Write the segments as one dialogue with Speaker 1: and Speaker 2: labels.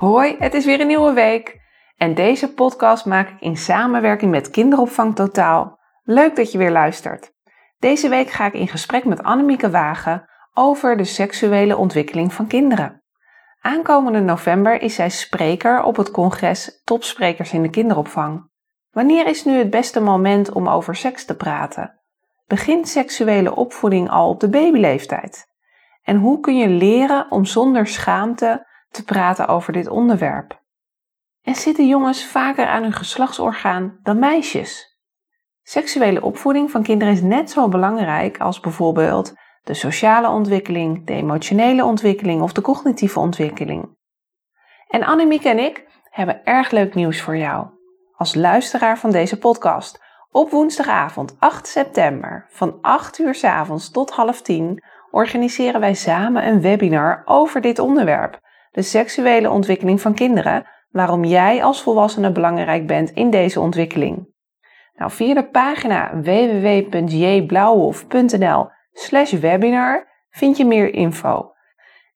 Speaker 1: Hoi, het is weer een nieuwe week. En deze podcast maak ik in samenwerking met Kinderopvang Totaal. Leuk dat je weer luistert. Deze week ga ik in gesprek met Annemieke Wagen over de seksuele ontwikkeling van kinderen. Aankomende november is zij spreker op het congres Topsprekers in de Kinderopvang. Wanneer is nu het beste moment om over seks te praten? Begint seksuele opvoeding al op de babyleeftijd? En hoe kun je leren om zonder schaamte te praten over dit onderwerp? En zitten jongens vaker aan hun geslachtsorgaan dan meisjes? Seksuele opvoeding van kinderen is net zo belangrijk als bijvoorbeeld de sociale ontwikkeling, de emotionele ontwikkeling of de cognitieve ontwikkeling. En Annemieke en ik hebben erg leuk nieuws voor jou. Als luisteraar van deze podcast. Op woensdagavond 8 september van 8 uur s avonds tot half 10 organiseren wij samen een webinar over dit onderwerp de seksuele ontwikkeling van kinderen, waarom jij als volwassene belangrijk bent in deze ontwikkeling. Nou, via de pagina www.jblauwhof.nl slash webinar vind je meer info.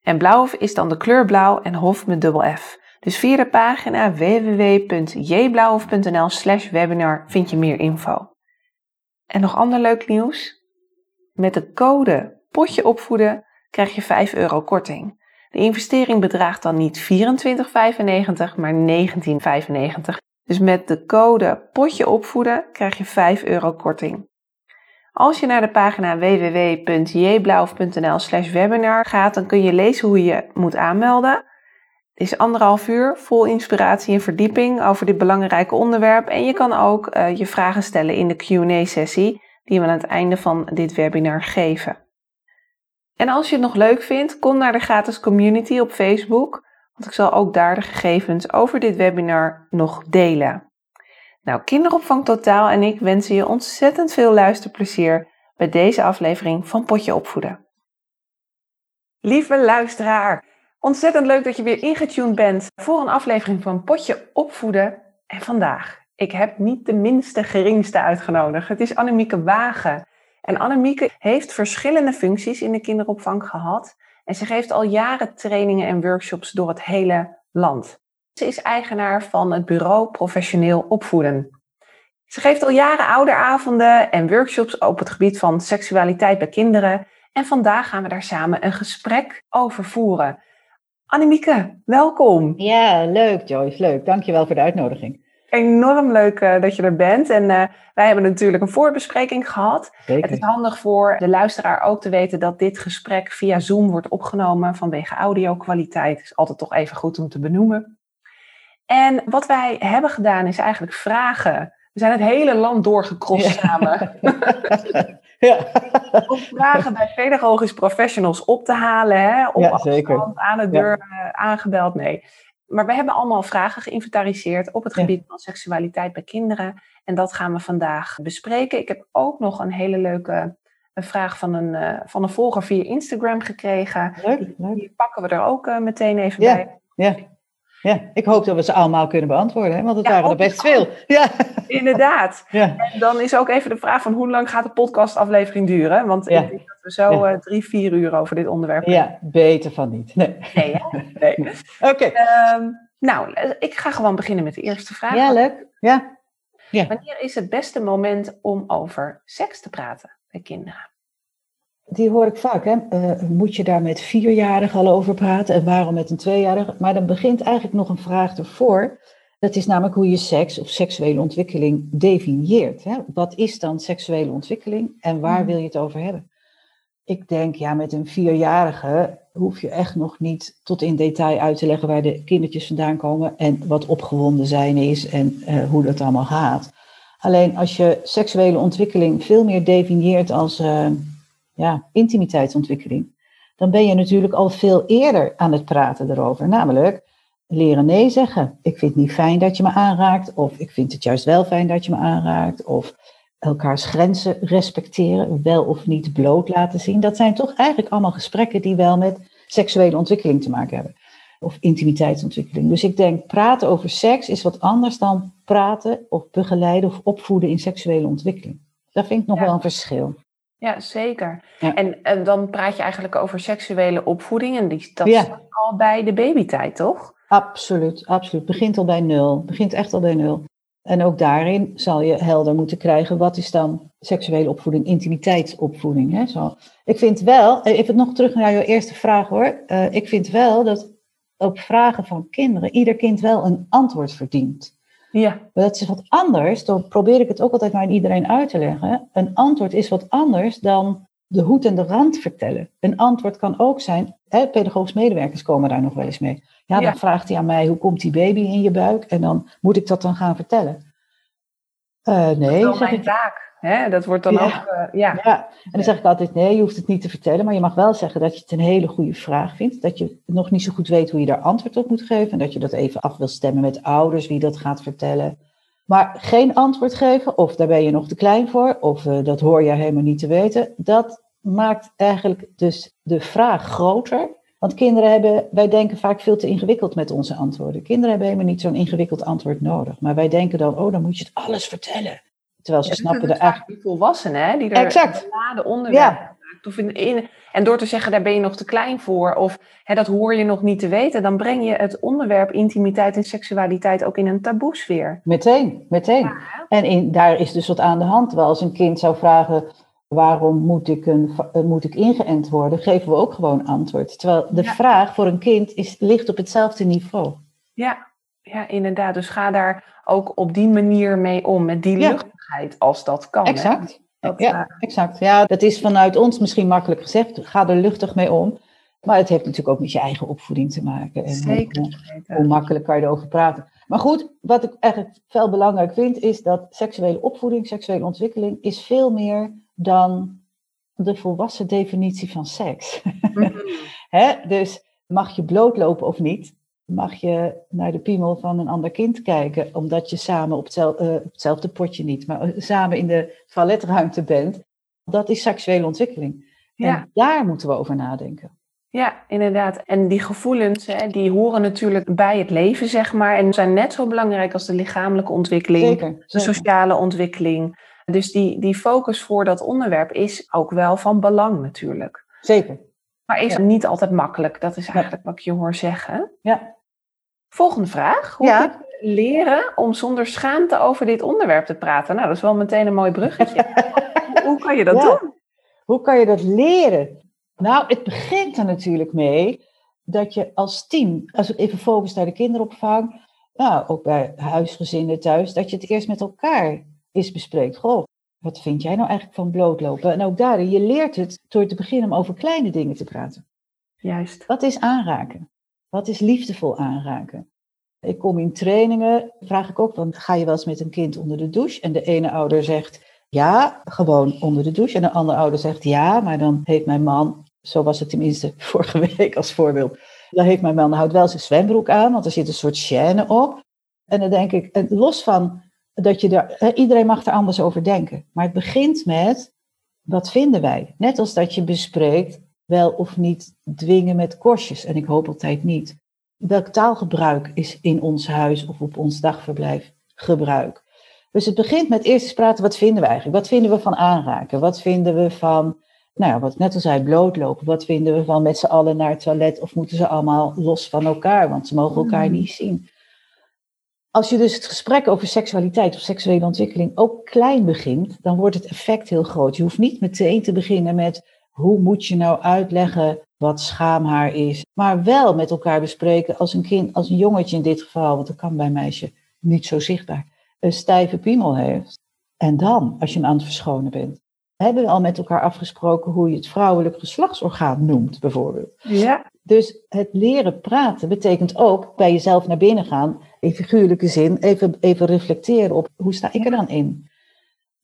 Speaker 1: En blauwhof is dan de kleur blauw en hof met dubbel F. Dus via de pagina www.jblauwhof.nl slash webinar vind je meer info. En nog ander leuk nieuws? Met de code potje opvoeden krijg je 5 euro korting. De investering bedraagt dan niet 24,95, maar 19,95. Dus met de code potje opvoeden krijg je 5 euro korting. Als je naar de pagina www.jblauw.nl slash webinar gaat, dan kun je lezen hoe je moet aanmelden. Het is anderhalf uur vol inspiratie en verdieping over dit belangrijke onderwerp. En je kan ook uh, je vragen stellen in de Q&A-sessie die we aan het einde van dit webinar geven. En als je het nog leuk vindt, kom naar de gratis community op Facebook, want ik zal ook daar de gegevens over dit webinar nog delen. Nou, Kinderopvang Totaal en ik wensen je ontzettend veel luisterplezier bij deze aflevering van Potje Opvoeden. Lieve luisteraar, ontzettend leuk dat je weer ingetuned bent voor een aflevering van Potje Opvoeden. En vandaag, ik heb niet de minste geringste uitgenodigd. Het is Annemieke Wagen. En Annemieke heeft verschillende functies in de kinderopvang gehad. En ze geeft al jaren trainingen en workshops door het hele land. Ze is eigenaar van het bureau Professioneel Opvoeden. Ze geeft al jaren ouderavonden en workshops op het gebied van seksualiteit bij kinderen. En vandaag gaan we daar samen een gesprek over voeren. Annemieke, welkom.
Speaker 2: Ja, leuk Joyce, leuk. Dankjewel voor de uitnodiging
Speaker 1: enorm leuk uh, dat je er bent. En uh, wij hebben natuurlijk een voorbespreking gehad. Zeker. Het is handig voor de luisteraar ook te weten dat dit gesprek via Zoom wordt opgenomen vanwege audio-kwaliteit. Is altijd toch even goed om te benoemen. En wat wij hebben gedaan is eigenlijk vragen. We zijn het hele land doorgecrossed ja. samen. ja. Om vragen bij pedagogisch professionals op te halen. Hè? Op ja, zeker. aan de deur ja. aangebeld. Nee. Maar we hebben allemaal vragen geïnventariseerd op het gebied van seksualiteit bij kinderen. En dat gaan we vandaag bespreken. Ik heb ook nog een hele leuke een vraag van een, uh, van een volger via Instagram gekregen. Leuk, die, leuk. die pakken we er ook uh, meteen even bij.
Speaker 2: Ja, ja, ik hoop dat we ze allemaal kunnen beantwoorden, hè? want het ja, waren er best veel. Ja.
Speaker 1: Inderdaad. Ja. En dan is ook even de vraag van hoe lang gaat de podcastaflevering duren? Want ik denk dat we zo uh, drie, vier uur over dit onderwerp
Speaker 2: hebben. Ja, beter van niet. Nee.
Speaker 1: Nee, nee. Oké. Okay. Um, nou, ik ga gewoon beginnen met de eerste vraag.
Speaker 2: Ja, leuk. Ja.
Speaker 1: ja. Wanneer is het beste moment om over seks te praten bij kinderen?
Speaker 2: Die hoor ik vaak. Hè? Uh, moet je daar met vierjarigen al over praten? En waarom met een tweejarige? Maar dan begint eigenlijk nog een vraag ervoor. Dat is namelijk hoe je seks of seksuele ontwikkeling definieert. Hè? Wat is dan seksuele ontwikkeling en waar hmm. wil je het over hebben? Ik denk, ja, met een vierjarige hoef je echt nog niet tot in detail uit te leggen waar de kindertjes vandaan komen en wat opgewonden zijn is en uh, hoe dat allemaal gaat. Alleen als je seksuele ontwikkeling veel meer definieert als uh, ja, intimiteitsontwikkeling, dan ben je natuurlijk al veel eerder aan het praten erover. Namelijk leren nee zeggen. Ik vind het niet fijn dat je me aanraakt, of ik vind het juist wel fijn dat je me aanraakt, of elkaars grenzen respecteren, wel of niet bloot laten zien. Dat zijn toch eigenlijk allemaal gesprekken die wel met seksuele ontwikkeling te maken hebben. Of intimiteitsontwikkeling. Dus ik denk, praten over seks is wat anders dan praten of begeleiden of opvoeden in seksuele ontwikkeling. Dat vind ik nog wel een verschil.
Speaker 1: Ja, zeker. En, en, dan praat je eigenlijk over seksuele opvoeding. En die, dat is al bij de babytijd, toch?
Speaker 2: Absoluut, absoluut. Begint al bij nul. Begint echt al bij nul. En ook daarin zal je helder moeten krijgen, wat is dan seksuele opvoeding, intimiteitsopvoeding. Hè? Zo. Ik vind wel, even nog terug naar jouw eerste vraag hoor. Uh, ik vind wel dat op vragen van kinderen ieder kind wel een antwoord verdient. Ja. Dat is wat anders, dan probeer ik het ook altijd maar aan iedereen uit te leggen. Een antwoord is wat anders dan de hoed en de rand vertellen. Een antwoord kan ook zijn, hè, pedagogisch medewerkers komen daar nog wel eens mee. Ja, dan vraagt hij aan mij, hoe komt die baby in je buik? En dan moet ik dat dan gaan vertellen.
Speaker 1: Uh, nee, dat is mijn ik... taak. Hè? Dat wordt dan
Speaker 2: ja.
Speaker 1: ook, uh,
Speaker 2: ja. ja. En dan zeg ik altijd, nee, je hoeft het niet te vertellen. Maar je mag wel zeggen dat je het een hele goede vraag vindt. Dat je nog niet zo goed weet hoe je daar antwoord op moet geven. En dat je dat even af wil stemmen met ouders, wie dat gaat vertellen. Maar geen antwoord geven, of daar ben je nog te klein voor, of uh, dat hoor je helemaal niet te weten. Dat maakt eigenlijk dus de vraag groter want kinderen hebben, wij denken vaak veel te ingewikkeld met onze antwoorden. Kinderen hebben helemaal niet zo'n ingewikkeld antwoord nodig. Maar wij denken dan, oh, dan moet je het alles vertellen. Terwijl ze snappen er eigenlijk.
Speaker 1: Volwassenen, hè, die er exact. beladen onderwerpen ja. Of in, en door te zeggen, daar ben je nog te klein voor, of hè, dat hoor je nog niet te weten, dan breng je het onderwerp intimiteit en seksualiteit ook in een taboesfeer.
Speaker 2: Meteen, meteen. en in, daar is dus wat aan de hand. Wel als een kind zou vragen, waarom moet ik, een, eh, moet ik ingeënt worden, geven we ook gewoon antwoord. Terwijl de vraag voor een kind is, ligt op hetzelfde niveau.
Speaker 1: Ja, ja, inderdaad. Dus ga daar ook op die manier mee om, met die als dat kan.
Speaker 2: Exact. Dat, ja, uh... exact. Ja, dat is vanuit ons misschien makkelijk gezegd. Ga er luchtig mee om. Maar het heeft natuurlijk ook met je eigen opvoeding te maken. En Zeker. Hoe, hoe makkelijk kan je erover praten. Maar goed, wat ik eigenlijk veel belangrijk vind, is dat seksuele opvoeding, seksuele ontwikkeling, is veel meer dan de volwassen definitie van seks. Mm dus mag je blootlopen of niet? Mag je naar de piemel van een ander kind kijken, omdat je samen op, uh, hetzelfde potje niet, maar samen in de toiletruimte bent? Dat is seksuele ontwikkeling. Ja. En daar moeten we over nadenken.
Speaker 1: Ja, inderdaad. En die gevoelens, hè, die horen natuurlijk bij het leven, zeg maar. En zijn net zo belangrijk als de lichamelijke ontwikkeling, zeker, de sociale ontwikkeling. Dus die, die focus voor dat onderwerp is ook wel van belang natuurlijk.
Speaker 2: Zeker.
Speaker 1: Maar is niet altijd makkelijk. Dat is eigenlijk wat ik je hoor zeggen. Ja. Volgende vraag. Hoe ja. leren om zonder schaamte over dit onderwerp te praten? Nou, dat is wel meteen een mooi bruggetje. Hoe kan je dat doen?
Speaker 2: Hoe kan je dat leren? Nou, het begint er natuurlijk mee dat je als team, als ik even focus naar de kinderopvang, nou, ook bij huisgezinnen thuis, dat je het eerst met elkaar is bespreekt. Goh, wat vind jij nou eigenlijk van blootlopen? En ook daarin, je leert het door te beginnen om over kleine dingen te praten.
Speaker 1: Juist.
Speaker 2: Wat is aanraken? Wat is liefdevol aanraken? Ik kom in trainingen, vraag ik ook, van, ga je wel eens met een kind onder de douche? En de ene ouder zegt, ja, gewoon onder de douche. En de andere ouder zegt, ja, maar dan heeft mijn man, zo was het tenminste vorige week als voorbeeld, dan heeft mijn man, houdt wel zijn zwembroek aan, want er zit een soort chaîne op. En dan denk ik, los van dat je er, iedereen mag er anders over denken. Maar het begint met, wat vinden wij? Net als dat je bespreekt, wel of niet dwingen met korstjes. En ik hoop altijd niet. Welk taalgebruik is in ons huis of op ons dagverblijf gebruik? Dus het begint met eerst eens praten, wat vinden we eigenlijk? Wat vinden we van aanraken? Wat vinden we van, nou ja, wat ik net al zei, blootlopen? Wat vinden we van met z'n allen naar het toilet? Of moeten ze allemaal los van elkaar, want ze mogen elkaar mm. niet zien? Als je dus het gesprek over seksualiteit of seksuele ontwikkeling ook klein begint, dan wordt het effect heel groot. Je hoeft niet meteen te beginnen met hoe moet je nou uitleggen wat schaamhaar is, maar wel met elkaar bespreken als een kind, als een jongetje in dit geval, want dat kan bij een meisje niet zo zichtbaar, een stijve piemel heeft. En dan, als je hem aan het verschonen bent, hebben we al met elkaar afgesproken hoe je het vrouwelijk geslachtsorgaan noemt, bijvoorbeeld. Ja. Dus het leren praten betekent ook bij jezelf naar binnen gaan, in figuurlijke zin, even, even reflecteren op hoe sta ik er dan in?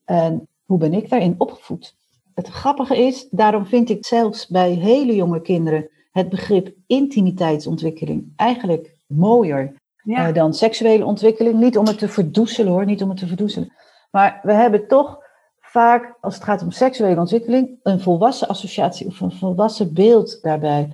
Speaker 2: En hoe ben ik daarin opgevoed? Het grappige is, daarom vind ik zelfs bij hele jonge kinderen het begrip intimiteitsontwikkeling eigenlijk mooier eh, dan seksuele ontwikkeling. Niet om het te verdoezelen hoor, niet om het te verdoezelen. Maar we hebben toch vaak, als het gaat om seksuele ontwikkeling, een volwassen associatie of een volwassen beeld daarbij.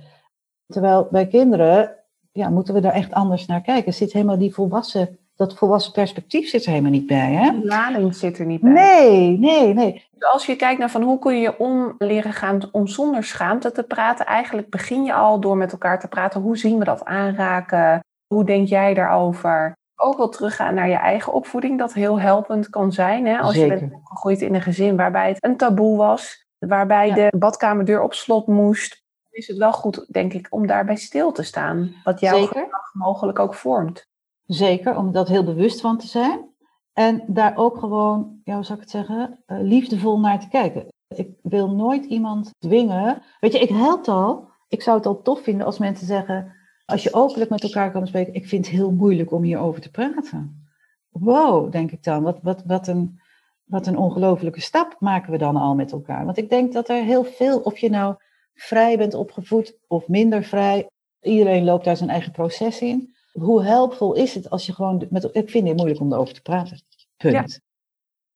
Speaker 2: Terwijl bij kinderen ja, moeten we daar echt anders naar kijken. Er zit helemaal die volwassen, dat volwassen perspectief zit er helemaal niet bij. Hè?
Speaker 1: De lading zit er niet bij.
Speaker 2: Nee, nee, nee.
Speaker 1: Dus als je kijkt naar van hoe kun je om leren gaan om zonder schaamte te praten, eigenlijk begin je al door met elkaar te praten. Hoe zien we dat aanraken? Hoe denk jij daarover? Ook wel teruggaan naar je eigen opvoeding, dat heel helpend kan zijn. Hè? Als
Speaker 2: Zeker.
Speaker 1: je bent opgegroeid in een gezin waarbij het een taboe was, waarbij
Speaker 2: Ja.
Speaker 1: de badkamerdeur op slot moest, is het wel goed, denk ik, om daarbij stil te staan. Wat jouw
Speaker 2: Zeker.
Speaker 1: mogelijk ook vormt.
Speaker 2: Zeker, om dat heel bewust van te zijn. En daar ook gewoon, ja, hoe zou ik het zeggen, eh, liefdevol naar te kijken. Ik wil nooit iemand dwingen. Weet je, ik help al. Ik zou het al tof vinden als mensen zeggen, als je openlijk met elkaar kan spreken, ik vind het heel moeilijk om hierover te praten. Wow, denk ik dan. Wat, wat, wat een, wat een ongelofelijke stap maken we dan al met elkaar. Want ik denk dat er heel veel, of je nou vrij bent opgevoed of minder vrij, iedereen loopt daar zijn eigen proces in. Hoe helpvol is het als je gewoon met. Ik vind het moeilijk om erover te praten. Punt.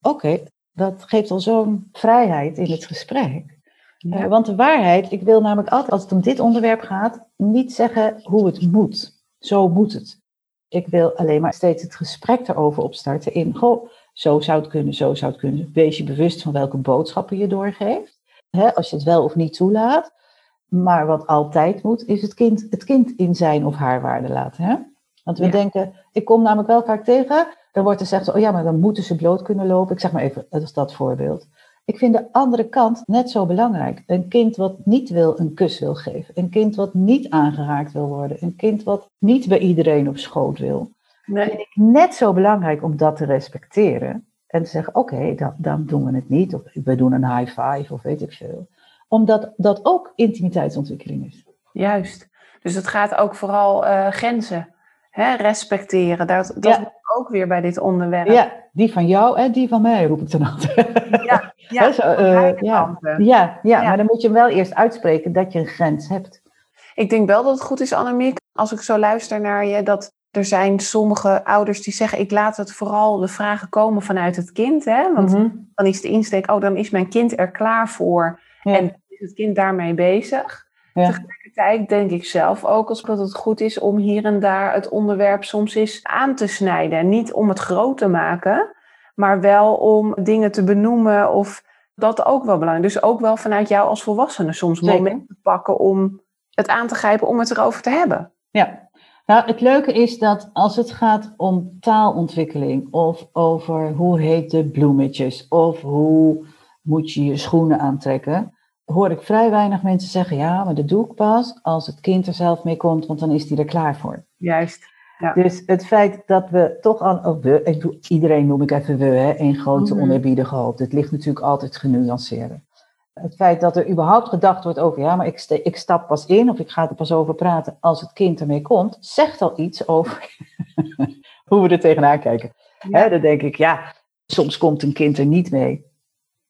Speaker 2: Oké, dat geeft al zo'n vrijheid in het gesprek.
Speaker 1: Ja.
Speaker 2: Eh, want de waarheid, ik wil namelijk altijd, als het om dit onderwerp gaat, niet zeggen hoe het moet. Zo moet het. Ik wil alleen maar steeds het gesprek erover opstarten in, goh, zo zou het kunnen, zo zou het kunnen. Wees je bewust van welke boodschappen je doorgeeft. Hè, als je het wel of niet toelaat. Maar wat altijd moet, is het kind, het kind in zijn of haar waarde laten. Hè? Want we
Speaker 1: Ja.
Speaker 2: denken, ik kom namelijk wel vaak tegen, dan wordt er gezegd, oh ja, maar dan moeten ze bloot kunnen lopen. Ik zeg maar even, dat is dat voorbeeld. Ik vind de andere kant net zo belangrijk. Een kind wat niet wil een kus wil geven. Een kind wat niet aangeraakt wil worden. Een kind wat niet bij iedereen op schoot wil.
Speaker 1: Nee.
Speaker 2: Vind ik net zo belangrijk om dat te respecteren. En te zeggen, oké, dan, dan doen we het niet. Of we doen een high five of weet ik veel. Omdat dat ook intimiteitsontwikkeling is.
Speaker 1: Juist. Dus het gaat ook vooral eh, grenzen hè, respecteren. Dat, dat
Speaker 2: Ja.
Speaker 1: ook weer bij dit onderwerp.
Speaker 2: Ja, die van jou en die van mij, roep ik dan altijd.
Speaker 1: ja, ja,
Speaker 2: zo, eh, ja. Ja, ja, maar dan moet je wel eerst uitspreken dat je een grens hebt.
Speaker 1: Ik denk wel dat het goed is, Annemiek, als ik zo luister naar je, dat er zijn sommige ouders die zeggen, ik laat het vooral de vragen komen vanuit het kind. Hè? Want
Speaker 2: Mhm.
Speaker 1: dan is de insteek, oh, dan is mijn kind er klaar voor.
Speaker 2: Ja.
Speaker 1: En is het kind daarmee bezig.
Speaker 2: Ja.
Speaker 1: Tegelijkertijd denk ik zelf ook als dat het goed is om hier en daar het onderwerp soms eens aan te snijden. Niet om het groot te maken, maar wel om dingen te benoemen of dat ook wel belangrijk. Dus ook wel vanuit jou als volwassene soms
Speaker 2: Zeker.
Speaker 1: momenten te pakken om het aan te grijpen om het erover te hebben.
Speaker 2: Ja, nou het leuke is dat als het gaat om taalontwikkeling of over hoe heet de bloemetjes of hoe moet je je schoenen aantrekken, hoor ik vrij weinig mensen zeggen, ja, maar dat doe ik pas als het kind er zelf mee komt, want dan is hij er klaar voor.
Speaker 1: Juist.
Speaker 2: Dus het feit dat we toch al, oh, we, ik doe, iedereen noem ik even we, hè, een grote
Speaker 1: Mhm.
Speaker 2: oneerbiedige hoop. Het ligt natuurlijk altijd genuanceerder. Het feit dat er überhaupt gedacht wordt over, ja, maar ik, ik stap pas in of ik ga er pas over praten als het kind ermee komt, zegt al iets over hoe we er tegenaan kijken.
Speaker 1: Ja.
Speaker 2: Hè, dan denk ik, ja, soms komt een kind er niet mee,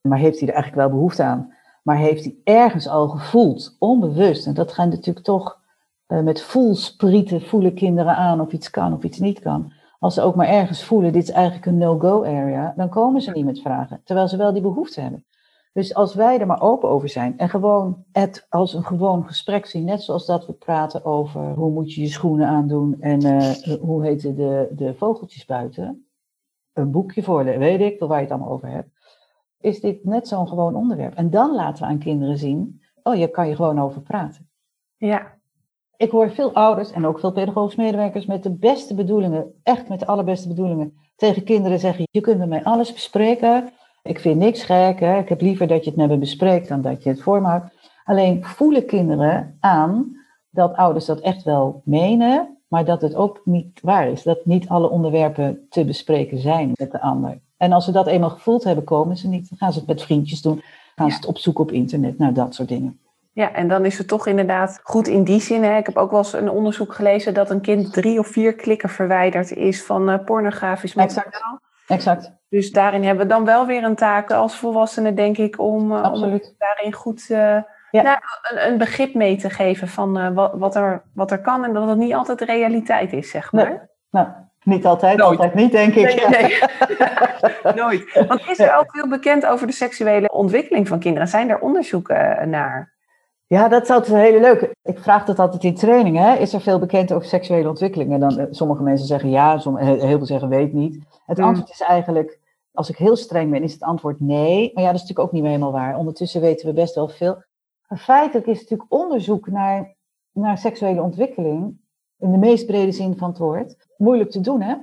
Speaker 2: maar heeft hij er eigenlijk wel behoefte aan? Maar heeft hij ergens al gevoeld, onbewust, en dat gaan natuurlijk toch eh, met voelsprieten voelen kinderen aan of iets kan of iets niet kan. Als ze ook maar ergens voelen, dit is eigenlijk een no-go area, dan komen ze niet met vragen, terwijl ze wel die behoefte hebben. Dus als wij er maar open over zijn en gewoon het als een gewoon gesprek zien, net zoals dat we praten over hoe moet je je schoenen aandoen en eh, hoe heten de, de vogeltjes buiten, een boekje voorlezen, weet ik veel waar je het allemaal over hebt, is dit net zo'n gewoon onderwerp. En dan laten we aan kinderen zien, oh, je kan je gewoon over praten.
Speaker 1: Ja,
Speaker 2: Ik hoor veel ouders en ook veel pedagogisch medewerkers met de beste bedoelingen, echt met de allerbeste bedoelingen, tegen kinderen zeggen: Je kunt met mij alles bespreken. Ik vind niks gek. Hè? Ik heb liever dat je het met me bespreekt dan dat je het voor me houdt. Alleen voelen kinderen aan dat ouders dat echt wel menen, maar dat het ook niet waar is. Dat niet alle onderwerpen te bespreken zijn met de ander. En als ze dat eenmaal gevoeld hebben, komen ze niet. Dan gaan ze het met vriendjes doen, gaan ze het opzoeken op internet, nou dat soort dingen.
Speaker 1: Ja, en dan is het toch inderdaad goed in die zin. Hè. Ik heb ook wel eens een onderzoek gelezen dat een kind drie of vier klikken verwijderd is van eh, pornografisch
Speaker 2: Exact.
Speaker 1: materiaal.
Speaker 2: exact.
Speaker 1: Dus daarin hebben we dan wel weer een taak als volwassenen, denk ik, om, uh, om daarin goed uh, ja. nou, een, een, begrip mee te geven van wat, wat, er, wat er kan en dat het niet altijd realiteit is, zeg maar.
Speaker 2: Nee. Nou, niet altijd, Nooit. altijd niet, denk ik.
Speaker 1: Nee, nee. Nooit. Want is er ook veel bekend over de seksuele ontwikkeling van kinderen? Zijn er onderzoeken naar?
Speaker 2: Ja, dat is altijd een hele leuke. Ik vraag dat altijd in trainingen. Is er veel bekend over seksuele ontwikkeling? En dan sommige mensen zeggen ja, sommige, heel veel zeggen weet niet. Het mm. antwoord is eigenlijk als ik heel streng ben, is het antwoord nee. Maar ja, dat is natuurlijk ook niet meer helemaal waar. Ondertussen weten we best wel veel. Maar feitelijk is natuurlijk onderzoek naar, naar seksuele ontwikkeling, in de meest brede zin van het woord, moeilijk te doen. Hè?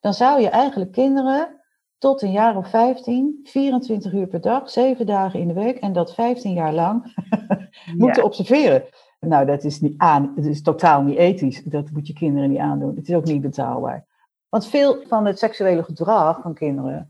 Speaker 2: Dan zou je eigenlijk kinderen tot een jaar of 15, 24 uur per dag, 7 dagen in de week en dat 15 jaar lang moeten observeren. Nou, dat is, niet aan, dat is totaal niet ethisch. Dat moet je kinderen niet aandoen. Het is ook niet betaalbaar. Want veel van het seksuele gedrag van kinderen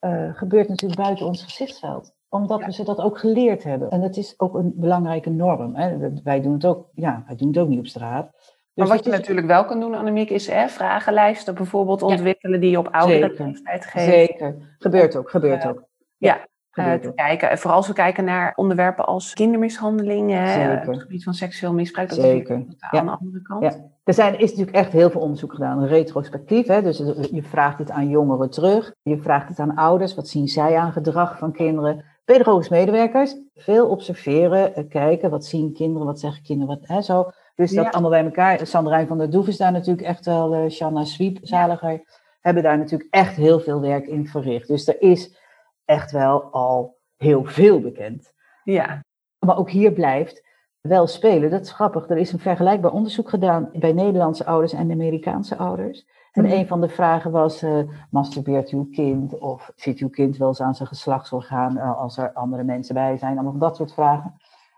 Speaker 2: uh, gebeurt natuurlijk buiten ons gezichtsveld. Omdat we ze dat ook geleerd hebben. En dat is ook een belangrijke norm. Hè. Wij, doen het ook, ja, wij doen het ook niet op straat.
Speaker 1: Dus maar wat je natuurlijk wel kan doen, Annemiek, is hè, vragenlijsten bijvoorbeeld ontwikkelen die je op oudere leeftijd geeft.
Speaker 2: Zeker, gebeurt ook, gebeurt uh, ook.
Speaker 1: Ja, uh, te kijken. Vooral als we kijken naar onderwerpen als kindermishandeling, hè, het gebied van seksueel misbruik, dat Zeker. is aan de andere kant. Ja.
Speaker 2: Er zijn, is natuurlijk echt heel veel onderzoek gedaan, retrospectief. Hè? Dus je vraagt het aan jongeren terug, je vraagt het aan ouders, wat zien zij aan gedrag van kinderen. Pedagogisch medewerkers, veel observeren, eh, kijken, wat zien kinderen, wat zeggen kinderen, wat, hè, zo. Dus dat allemaal bij elkaar. Sandrijn van der Doef is daar natuurlijk echt wel, uh, Shanna Swiep, zaliger, hebben daar natuurlijk echt heel veel werk in verricht. Dus er is echt wel al heel veel bekend.
Speaker 1: Ja.
Speaker 2: Maar ook hier blijft wel spelen. Dat is grappig. Er is een vergelijkbaar onderzoek gedaan bij Nederlandse ouders en Amerikaanse ouders. En mhm. een van de vragen was: uh, masturbeert uw kind? Of zit uw kind wel eens aan zijn geslachtsorgaan uh, als er andere mensen bij zijn? Allemaal dat soort vragen.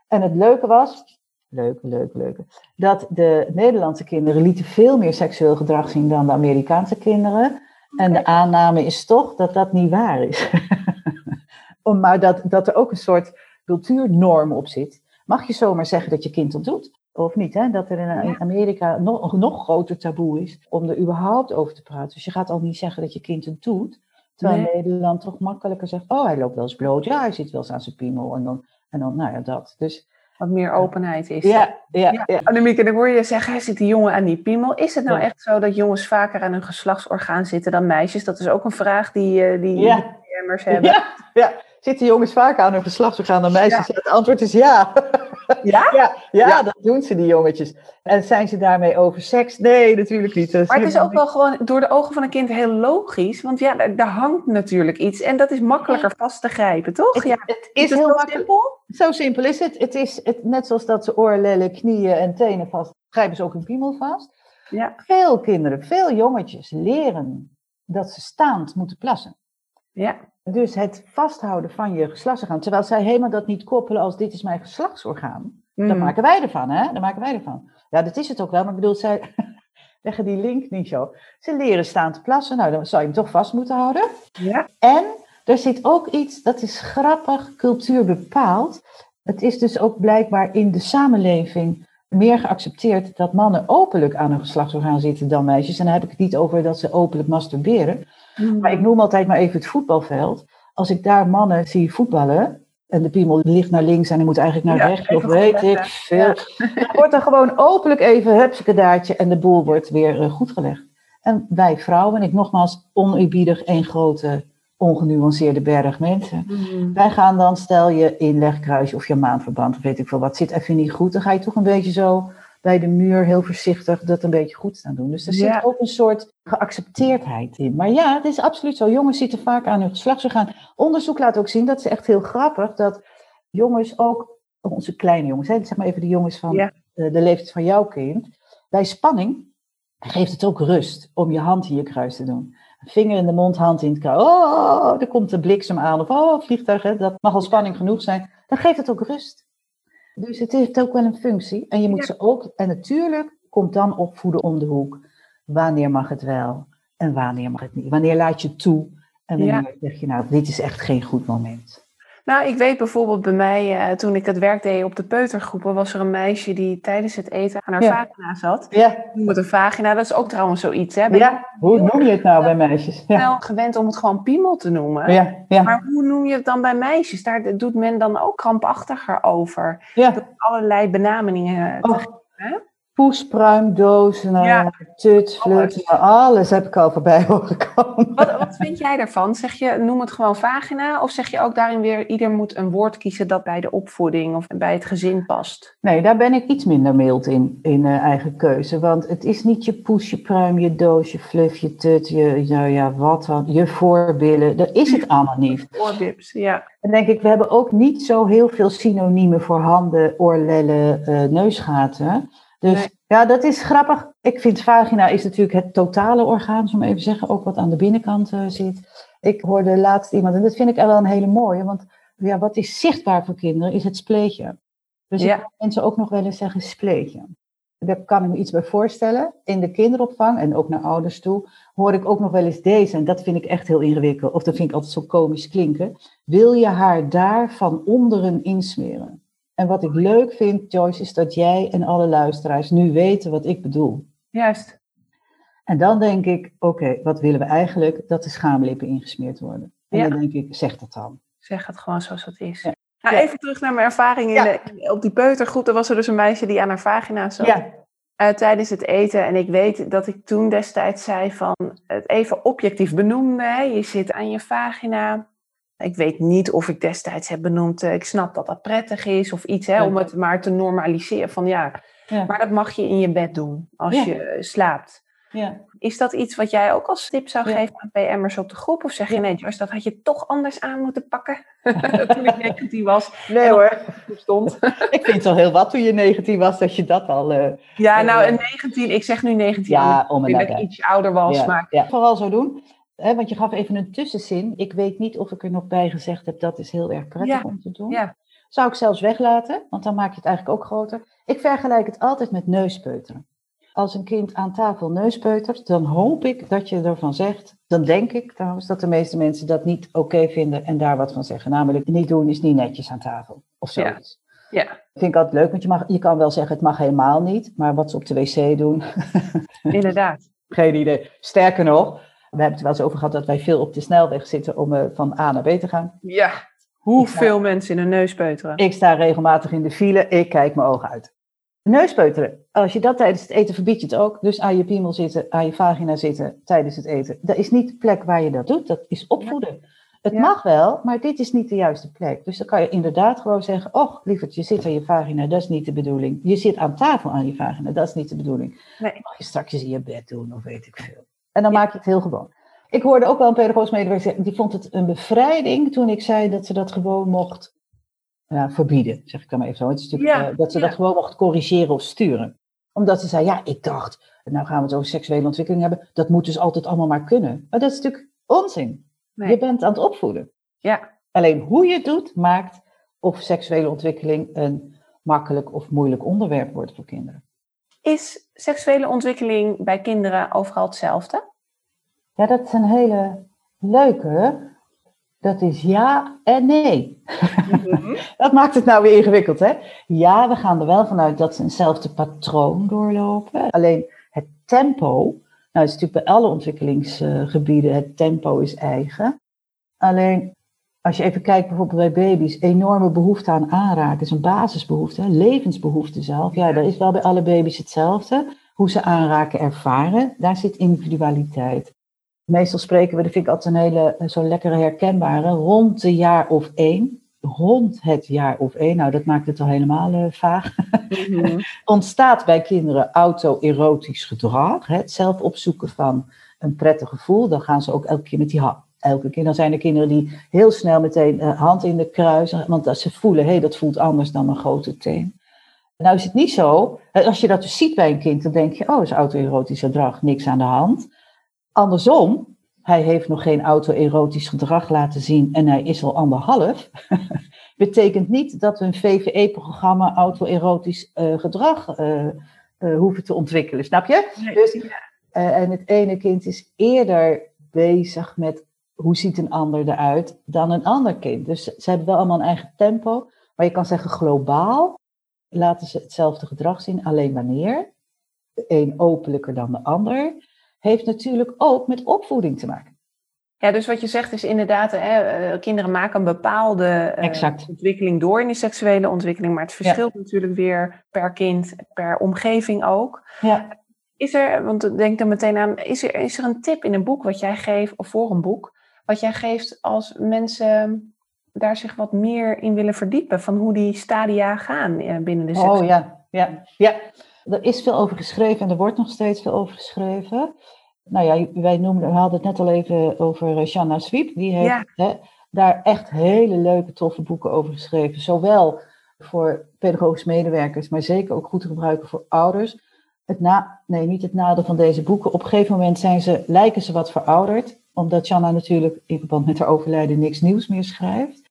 Speaker 2: En het leuke was, leuke, leuke, leuke, dat de Nederlandse kinderen lieten veel meer seksueel gedrag zien dan de Amerikaanse kinderen. En de aanname is toch dat dat niet waar is. maar dat, dat er ook een soort cultuurnorm op zit. Mag je zomaar zeggen dat je kind dat doet? Of niet, hè? Dat er in Amerika nog, nog groter taboe is om er überhaupt over te praten. Dus je gaat al niet zeggen dat je kind het doet. Terwijl Nederland toch makkelijker zegt, oh, hij loopt wel eens bloot. Ja, hij zit wel eens aan zijn piemel. En dan, en dan nou ja, dat. Dus
Speaker 1: wat meer openheid is.
Speaker 2: Ja, ja, ja. ja.
Speaker 1: Annemieke, dan hoor je zeggen, hij zit die jongen aan die piemel. Is het nou echt zo dat jongens vaker aan hun geslachtsorgaan zitten dan meisjes? Dat is ook een vraag die, uh, die, ja. hebben.
Speaker 2: Ja, ja, zitten jongens vaker aan hun geslachtsorgaan dan meisjes? Ja. Het antwoord is ja.
Speaker 1: Ja?
Speaker 2: ja? Ja, dat doen ze, die jongetjes. En zijn ze daarmee over seks? Nee, natuurlijk niet.
Speaker 1: maar het is ook wel gewoon door de ogen van een kind heel logisch. Want ja, daar hangt natuurlijk iets. En dat is makkelijker vast te grijpen, toch?
Speaker 2: Het,
Speaker 1: ja.
Speaker 2: het is, heel simpel. Zo simpel is het. Het is het, net zoals dat ze oorlellen, knieën en tenen vast, grijpen ze ook een piemel vast.
Speaker 1: Ja.
Speaker 2: Veel kinderen, veel jongetjes leren dat ze staand moeten plassen.
Speaker 1: Ja.
Speaker 2: Dus het vasthouden van je geslachtsorgaan, terwijl zij helemaal dat niet koppelen als dit is mijn geslachtsorgaan. Mm. Dan maken wij ervan, hè? Dan maken wij ervan. Ja, dat is het ook wel, maar ik bedoel, zij leggen die link niet zo. Ze leren staan te plassen, nou dan zou je hem toch vast moeten houden.
Speaker 1: Ja.
Speaker 2: En er zit ook iets, dat is grappig, cultuur bepaald. Het is dus ook blijkbaar in de samenleving meer geaccepteerd dat mannen openlijk aan hun geslachtsorgaan zitten dan meisjes. En dan heb ik het niet over dat ze openlijk masturberen. Mm. Maar ik noem altijd maar even het voetbalveld. Als ik daar mannen zie voetballen, en de piemel ligt naar links en die moet eigenlijk naar rechts, of weet ik veel. Dan wordt er gewoon openlijk even daadje en de boel wordt weer uh, goed gelegd. En wij vrouwen, ik nogmaals oneerbiedig één grote ongenuanceerde berg mensen. Mm. Wij gaan dan, stel je inlegkruisje of je maandverband, of weet ik veel wat, zit even niet goed, dan ga je toch een beetje zo bij de muur heel voorzichtig dat een beetje goed staan doen. Dus er zit ook een soort geaccepteerdheid in. Maar ja, het is absoluut zo. Jongens zitten vaak aan hun geslachtsorgaan. Onderzoek laat ook zien, dat is echt heel grappig, dat jongens ook, onze kleine jongens, hè, zeg maar even de jongens van de, de leeftijd van jouw kind, bij spanning geeft het ook rust om je hand je kruis te doen. Vinger in de mond, hand in het kruis. Oh, er komt de bliksem aan. Of oh, vliegtuig, hè, dat mag al spanning genoeg zijn. Dan geeft het ook rust. Dus het heeft ook wel een functie. En je moet ze ook, en natuurlijk komt dan opvoeden om de hoek. Wanneer mag het wel en wanneer mag het niet? Wanneer laat je toe en wanneer zeg je nou, dit is echt geen goed moment?
Speaker 1: Nou, ik weet bijvoorbeeld bij mij, uh, toen ik het werk deed op de peutergroepen, was er een meisje die tijdens het eten aan haar
Speaker 2: Ja.
Speaker 1: vagina zat.
Speaker 2: Ja,
Speaker 1: Noem het een vagina, dat is ook trouwens zoiets, hè? Ben
Speaker 2: ja. hoe noem je het nou bij meisjes? Ja,
Speaker 1: wel gewend om het gewoon piemel te noemen?
Speaker 2: ja, ja.
Speaker 1: Maar hoe noem je het dan bij meisjes? Daar doet men dan ook krampachtiger over.
Speaker 2: ja.
Speaker 1: Door allerlei benamingen te
Speaker 2: Oh,
Speaker 1: geven. Hè?
Speaker 2: poes, pruim, doos, nou,
Speaker 1: Ja.
Speaker 2: tut, flut,
Speaker 1: Alles.
Speaker 2: alles heb ik al voorbij horen komen.
Speaker 1: Wat, wat vind jij daarvan? Zeg je, noem het gewoon vagina? Of zeg je ook daarin weer, ieder moet een woord kiezen dat bij de opvoeding of bij het gezin past?
Speaker 2: Nee, daar ben ik iets minder mild in, in eh, eigen keuze. Want het is niet je poes, je pruim, je doos, je fluff, je tut, je, nou ja, wat dan, je voorbillen. Dat is het allemaal niet.
Speaker 1: Ja.
Speaker 2: Dan denk ik, we hebben ook niet zo heel veel synoniemen voor handen, oorlellen, eh, neusgaten. Dus
Speaker 1: Nee.
Speaker 2: ja, dat is grappig. Ik vind vagina is natuurlijk het totale orgaan, zo maar even zeggen, ook wat aan de binnenkant eh, zit. Ik hoorde laatst iemand, en dat vind ik wel een hele mooie, want ja, wat is zichtbaar voor kinderen, is het spleetje. Dus
Speaker 1: Ja.
Speaker 2: ik mensen ook nog wel eens zeggen spleetje. Daar kan ik me iets bij voorstellen. In de kinderopvang en ook naar ouders toe hoor ik ook nog wel eens deze. En dat vind ik echt heel ingewikkeld. Of dat vind ik altijd zo komisch klinken. Wil je haar daar van onderen insmeren? En wat ik leuk vind, Joyce, is dat jij en alle luisteraars nu weten wat ik bedoel.
Speaker 1: Juist.
Speaker 2: En dan denk ik, oké, wat willen we eigenlijk? Dat de schaamlippen ingesmeerd worden. En
Speaker 1: Ja.
Speaker 2: dan denk ik, zeg dat dan.
Speaker 1: Zeg het gewoon zoals het is.
Speaker 2: Ja.
Speaker 1: Nou, even terug naar mijn ervaring in
Speaker 2: Ja.
Speaker 1: de- op die peutergroep. Er was er dus een meisje die aan haar vagina zat.
Speaker 2: Ja,
Speaker 1: eh, tijdens het eten. En ik weet dat ik toen destijds zei van het even objectief benoemde. Hè? Je zit aan je vagina. Ik weet niet of ik destijds heb benoemd. eh, ik snap dat dat prettig is of iets. Hè? Om het maar te normaliseren. Van ja,
Speaker 2: ja,
Speaker 1: maar dat mag je in je bed doen als
Speaker 2: Ja.
Speaker 1: je eh, slaapt.
Speaker 2: ja.
Speaker 1: Is dat iets wat jij ook als tip zou geven aan PM'ers op de groep? Of zeg je nee, Joyce, dat had je toch anders aan moeten pakken? toen ik 19 was.
Speaker 2: Nee hoor,
Speaker 1: stond.
Speaker 2: ik vind het al heel wat toen je 19 was, dat je dat al... eh,
Speaker 1: Ja, nou,
Speaker 2: Ja.
Speaker 1: een 19, ik zeg nu 19.
Speaker 2: Ja,
Speaker 1: omdat ik iets ouder was. Maar.
Speaker 2: Vooral zo doen. Hè, want je gaf even een tussenzin. Ik weet niet of ik er nog bij gezegd heb, dat is heel erg prettig
Speaker 1: Ja,
Speaker 2: om te doen.
Speaker 1: ja.
Speaker 2: Zou ik zelfs weglaten, want dan maak je het eigenlijk ook groter. Ik vergelijk het altijd met neuspeuteren. Als een kind aan tafel neuspeutert, dan hoop ik dat je ervan zegt, dan denk ik trouwens dat de meeste mensen dat niet oké vinden en daar wat van zeggen. Namelijk, niet doen is niet netjes aan tafel, of
Speaker 1: Ja.
Speaker 2: zoiets.
Speaker 1: ja.
Speaker 2: Dat vind ik altijd leuk, want je, mag, je kan wel zeggen, het mag helemaal niet. Maar wat ze op de wc doen,
Speaker 1: Inderdaad.
Speaker 2: geen idee. Sterker nog, we hebben het er wel eens over gehad dat wij veel op de snelweg zitten om eh, van A naar B te gaan.
Speaker 1: Ja. Hoeveel mensen in hun neus peuteren.
Speaker 2: Ik sta regelmatig in de file, ik kijk mijn ogen uit. Neuspeuteren, als je dat tijdens het eten verbied je het ook. Dus aan je piemel zitten, aan je vagina zitten tijdens het eten. Dat is niet de plek waar je dat doet, dat is opvoeden. Het
Speaker 1: Ja.
Speaker 2: mag wel, maar dit is niet de juiste plek. Dus dan kan je inderdaad gewoon zeggen, och lieverd, je zit aan je vagina, dat is niet de bedoeling. Je zit aan tafel aan je vagina, dat is niet de bedoeling.
Speaker 1: Nee.
Speaker 2: Mag je straks in je bed doen of weet ik veel. En dan
Speaker 1: Ja.
Speaker 2: maak je het heel gewoon. Ik hoorde ook wel een pedagogisch medewerker zeggen, die vond het een bevrijding toen ik zei dat ze dat gewoon mocht ja, verbieden, zeg ik dan maar even zo. Het is natuurlijk,
Speaker 1: Ja,
Speaker 2: eh, dat ze dat gewoon mocht corrigeren of sturen. Omdat ze zei, ja, ik dacht, nou gaan we het over seksuele ontwikkeling hebben, dat moet dus altijd allemaal maar kunnen. Maar dat is natuurlijk onzin.
Speaker 1: Nee.
Speaker 2: Je bent aan het opvoeden.
Speaker 1: Ja.
Speaker 2: Alleen hoe je het doet, maakt of seksuele ontwikkeling een makkelijk of moeilijk onderwerp wordt voor kinderen.
Speaker 1: Is seksuele ontwikkeling bij kinderen overal hetzelfde?
Speaker 2: Ja, dat is een hele leuke. Dat is ja en nee. Dat maakt het nou weer ingewikkeld, hè? Ja, we gaan er wel vanuit dat ze eenzelfde patroon doorlopen. Alleen het tempo, nou is natuurlijk bij alle ontwikkelingsgebieden, het tempo is eigen. Alleen als je even kijkt bijvoorbeeld bij baby's, enorme behoefte aan aanraken, is een basisbehoefte, levensbehoefte zelf. Ja, dat is wel bij alle baby's hetzelfde. Hoe ze aanraken ervaren, daar zit individualiteit. Meestal spreken we, dat vind ik altijd een hele eh, zo lekkere herkenbare, rond de jaar of één. Rond het jaar of één, nou dat maakt het al helemaal eh, vaag.
Speaker 1: Mhm.
Speaker 2: Ontstaat bij kinderen auto-erotisch gedrag, hè, het zelf opzoeken van een prettig gevoel. Dan gaan ze ook elke keer met die hand. Elke keer dan zijn er kinderen die heel snel meteen eh, hand in de kruis, want als ze voelen, hé, hey, dat voelt anders dan een grote teen. Nou is het niet zo, als je dat dus ziet bij een kind, dan denk je, oh, is auto-erotisch gedrag, niks aan de hand. Andersom, hij heeft nog geen auto-erotisch gedrag laten zien en hij is al anderhalf. Betekent niet dat we een VVE-programma auto-erotisch eh, gedrag eh, hoeven te ontwikkelen, snap je?
Speaker 1: Nee.
Speaker 2: Dus, en het ene kind is eerder bezig met hoe ziet een ander eruit dan een ander kind. Dus ze hebben wel allemaal een eigen tempo. Maar je kan zeggen globaal laten ze hetzelfde gedrag zien, alleen wanneer. De een openlijker dan de ander. Heeft natuurlijk ook met opvoeding te maken.
Speaker 1: Ja, dus wat je zegt is inderdaad, hè, eh, kinderen maken een bepaalde uh, ontwikkeling door in die seksuele ontwikkeling, maar het verschilt natuurlijk weer per kind, per omgeving ook.
Speaker 2: Ja.
Speaker 1: Is er, want denk dan meteen aan, is er, is er een tip in een boek wat jij geeft, of voor een boek, wat jij geeft als mensen daar zich wat meer in willen verdiepen, van hoe die stadia gaan eh, binnen de
Speaker 2: seksuele Oh ja, ja, ja. Er is veel over geschreven en er wordt nog steeds veel over geschreven nou ja, wij noemden, we hadden het net al even over eh, Shanna Sweep. Die heeft hè, daar echt hele leuke, toffe boeken over geschreven. Zowel voor pedagogische medewerkers, maar zeker ook goed te gebruiken voor ouders. Het na, nee, niet het nadeel van deze boeken. Op een gegeven moment zijn ze, lijken ze wat verouderd. Omdat Shanna natuurlijk in verband met haar overlijden niks nieuws meer schrijft.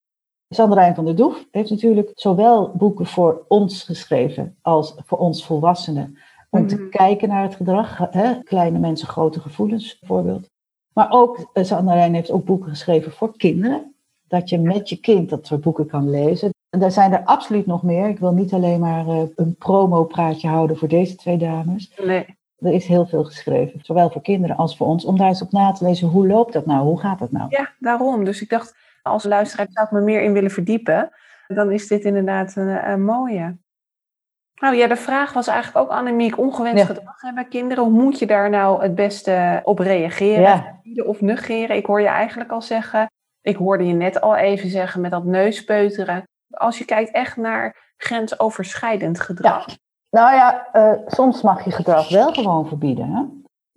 Speaker 2: Sandrijn van der Doef heeft natuurlijk zowel boeken voor ons geschreven als voor ons volwassenen. Om te mhm. kijken naar het gedrag. Hè? Kleine mensen, grote gevoelens, bijvoorbeeld. Maar ook, eh, Sanderijn heeft ook boeken geschreven voor kinderen. Dat je met je kind dat soort boeken kan lezen. En daar zijn er absoluut nog meer. Ik wil niet alleen maar uh, een promo-praatje houden voor deze twee dames.
Speaker 1: Nee.
Speaker 2: Er is heel veel geschreven, zowel voor kinderen als voor ons, om daar eens op na te lezen. Hoe loopt dat nou? Hoe gaat dat nou?
Speaker 1: Ja, daarom. Dus ik dacht, als luisteraar zou ik me meer in willen verdiepen. Dan is dit inderdaad een, een mooie. Nou ja, de vraag was eigenlijk ook, Annemiek, ongewenst gedrag hebben bij kinderen. Hoe moet je daar nou het beste op reageren? Ja. Of negeren? Ik hoor je eigenlijk al zeggen, ik hoorde je net al even zeggen met dat neuspeuteren. Als je kijkt echt naar grensoverschrijdend gedrag.
Speaker 2: Nou ja, uh, soms mag je gedrag wel gewoon verbieden. Hè?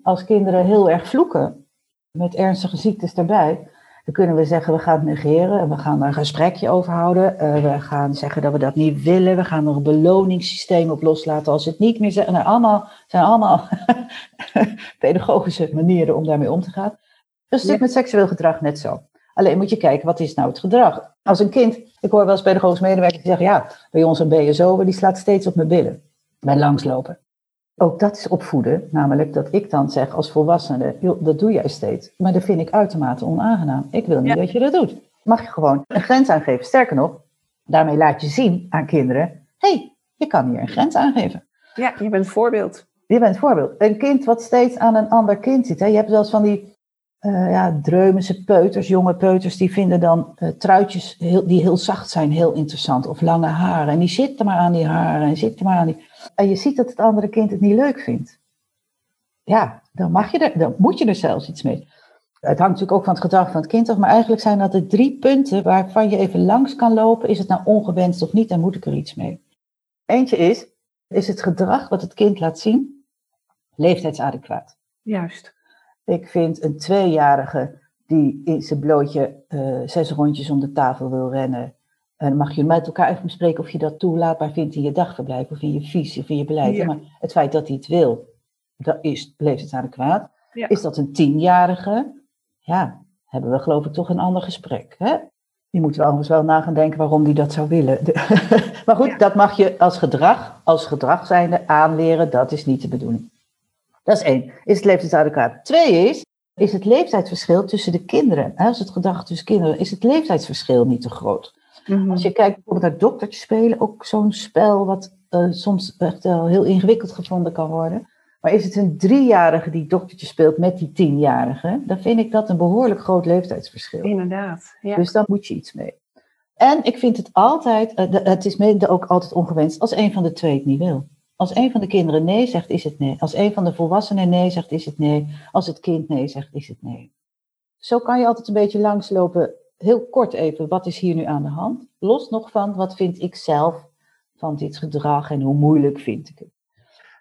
Speaker 2: Als kinderen heel erg vloeken, met ernstige ziektes daarbij, dan kunnen we zeggen, we gaan het negeren en we gaan er een gesprekje over houden. Uh, we gaan zeggen dat we dat niet willen. We gaan er een beloningssysteem op loslaten als het niet meer zeggen. Nou, allemaal, zijn allemaal pedagogische manieren om daarmee om te gaan. Dus het ja. met seksueel gedrag net zo. Alleen moet je kijken, wat is nou het gedrag? Als een kind, ik hoor wel eens pedagogische medewerkers die zeggen, ja, bij ons een BSO, die slaat steeds op mijn billen bij langslopen ook dat is opvoeden, namelijk dat ik dan zeg als volwassene, joh, dat doe jij steeds. Maar dat vind ik uitermate onaangenaam. Ik wil niet dat je dat doet. Mag je gewoon een grens aangeven. Sterker nog, daarmee laat je zien aan kinderen, hé, hey, je kan hier een grens aangeven.
Speaker 1: Ja, je bent voorbeeld.
Speaker 2: Je bent voorbeeld. Een kind wat steeds aan een ander kind zit. Hè? Je hebt eens van die uh, ja, dreumense peuters, jonge peuters, die vinden dan uh, truitjes heel, die heel zacht zijn heel interessant. Of lange haren. En die zitten maar aan die haren en zitten maar aan die... En je ziet dat het andere kind het niet leuk vindt. Ja, dan, mag je er, dan moet je er zelfs iets mee. Het hangt natuurlijk ook van het gedrag van het kind af, maar eigenlijk zijn dat de drie punten waarvan je even langs kan lopen. Is het nou ongewenst of niet en moet ik er iets mee? Eentje is, is het gedrag wat het kind laat zien leeftijdsadequaat?
Speaker 1: Juist.
Speaker 2: Ik vind een tweejarige die in zijn blootje uh, zes rondjes om de tafel wil rennen. En dan mag je met elkaar even bespreken of je dat toelaatbaar vindt in je dagverblijf of in je visie of in je beleid. Maar het feit dat hij het wil, dat is leeftijdsadequaat. Ja. Is dat een tienjarige? Ja, hebben we geloof ik toch een ander gesprek. Hè? Die moeten we anders wel na gaan denken waarom die dat zou willen. maar goed, dat mag je als gedrag, als gedrag zijnde aanleren. Dat is niet de bedoeling. Dat is één. Is het leeftijdsadequaat? Twee is, is het leeftijdsverschil tussen de kinderen. Als het gedrag tussen kinderen, is het leeftijdsverschil niet te groot. Mhm. Als je kijkt bijvoorbeeld naar doktertjes spelen, ook zo'n spel wat uh, soms echt wel heel ingewikkeld gevonden kan worden. Maar is het een driejarige die doktertje speelt met die tienjarige, dan vind ik dat een behoorlijk groot leeftijdsverschil.
Speaker 1: Inderdaad. Ja.
Speaker 2: Dus dan moet je iets mee. En ik vind het altijd, uh, het is mede ook altijd ongewenst als een van de twee het niet wil. Als een van de kinderen nee zegt, is het nee. Als een van de volwassenen nee zegt, is het nee. Als het kind nee zegt, is het nee. Zo kan je altijd een beetje langslopen. Heel kort even, wat is hier nu aan de hand? Los nog van, wat vind ik zelf van dit gedrag en hoe moeilijk vind ik het?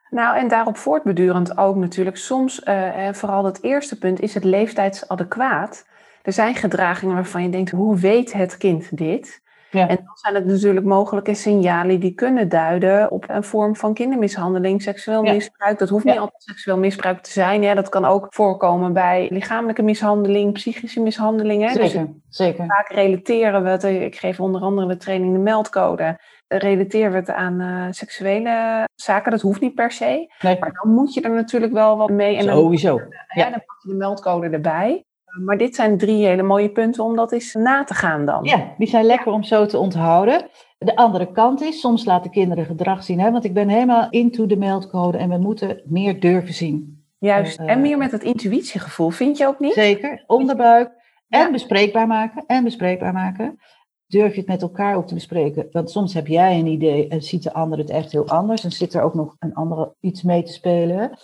Speaker 1: Nou, en daarop voortbedurend ook natuurlijk, soms, uh, vooral het eerste punt, is het leeftijdsadequaat. Er zijn gedragingen waarvan je denkt, hoe weet het kind dit? Ja. En dan zijn het natuurlijk mogelijke signalen die kunnen duiden op een vorm van kindermishandeling, seksueel misbruik. Dat hoeft niet altijd seksueel misbruik te zijn. Hè. Dat kan ook voorkomen bij lichamelijke mishandeling, psychische mishandeling. Hè.
Speaker 2: Zeker, dus zeker.
Speaker 1: Vaak relateren we het, ik geef onder andere de training de meldcode, relateren we het aan uh, seksuele zaken. Dat hoeft niet per se. Nee. Maar dan moet je er natuurlijk wel wat mee.
Speaker 2: En Sowieso.
Speaker 1: Dan, ja. dan pak je de meldcode erbij. Maar dit zijn drie hele mooie punten om dat eens na te gaan dan.
Speaker 2: Ja, die zijn lekker om zo te onthouden. De andere kant is, soms laten kinderen gedrag zien. Hè? Want ik ben helemaal into de meldcode en we moeten meer durven zien.
Speaker 1: Juist, en meer met het intuïtiegevoel, vind je ook niet?
Speaker 2: Zeker, onderbuik. En bespreekbaar maken. En bespreekbaar maken. Durf je het met elkaar ook te bespreken? Want soms heb jij een idee en ziet de ander het echt heel anders. En zit er ook nog een andere iets mee te spelen.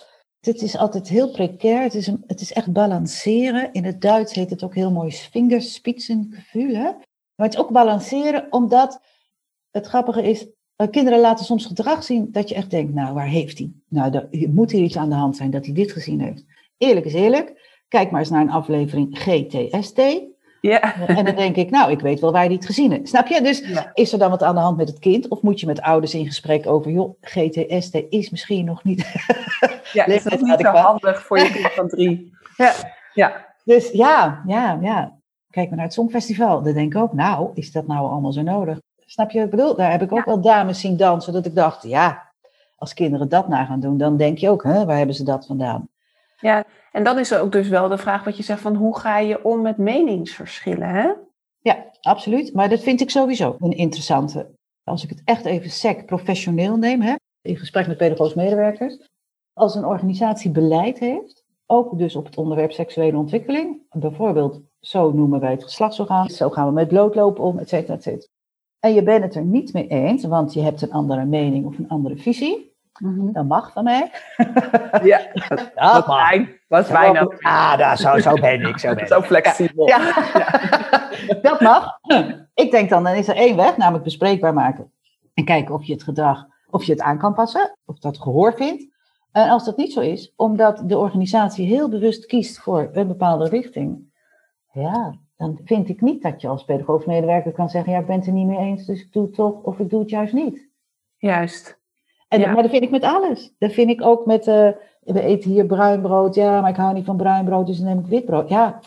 Speaker 2: Het is altijd heel precair. Het is, het is echt balanceren. In het Duits heet het ook heel mooi vingerspitsengevoel. Maar het is ook balanceren, omdat het grappige is, uh, kinderen laten soms gedrag zien dat je echt denkt, nou, waar heeft hij? Nou, er moet hier iets aan de hand zijn dat hij dit gezien heeft. Eerlijk is eerlijk. Kijk maar eens naar een aflevering GTST. Ja. En dan denk ik, nou, ik weet wel waar je dit gezien hebt. Snap je? Dus is er dan wat aan de hand met het kind? Of moet je met ouders in gesprek over, joh, GTST is misschien nog niet...
Speaker 1: ja, het is nog niet zo handig voor je kind van drie.
Speaker 2: Ja. ja. Dus ja, ja, ja. Kijk maar naar het Songfestival. Dan denk ik ook, nou, is dat nou allemaal zo nodig? Snap je wat ik bedoel? Daar heb ik ook wel dames zien dansen, dat ik dacht, ja, als kinderen dat na gaan doen, dan denk je ook, hè, waar hebben ze dat vandaan?
Speaker 1: Ja, en dan is er ook dus wel de vraag wat je zegt van hoe ga je om met meningsverschillen, hè?
Speaker 2: Ja, absoluut. Maar dat vind ik sowieso een interessante. Als ik het echt even sec professioneel neem, hè, in gesprek met pedagogisch medewerkers. Als een organisatie beleid heeft, ook dus op het onderwerp seksuele ontwikkeling, bijvoorbeeld zo noemen wij het geslachtsorgaan, zo gaan we met blootlopen om, et cetera, et cetera. En je bent het er niet mee eens, want je hebt een andere mening of een andere visie, Mm Dat mag van mij.
Speaker 1: Ja, dat, dat fijn. Wat fijn.
Speaker 2: Ja, daar, zo, zo ben ik. Zo, ben ik.
Speaker 1: zo flexibel. Ja.
Speaker 2: dat mag. Ik denk dan, dan is er één weg, namelijk bespreekbaar maken. En kijken of je het gedrag, of je het aan kan passen, of dat gehoor vindt. En als dat niet zo is, omdat de organisatie heel bewust kiest voor een bepaalde richting, ja, dan vind ik niet dat je als pedagogisch medewerker kan zeggen, ja, ik ben het er niet mee eens, dus ik doe het toch, of ik doe het juist niet.
Speaker 1: Juist.
Speaker 2: En, Maar dat vind ik met alles. Dat vind ik ook met, uh, we eten hier bruin brood, ja, maar ik hou niet van bruin brood, dus dan neem ik wit brood. Ja,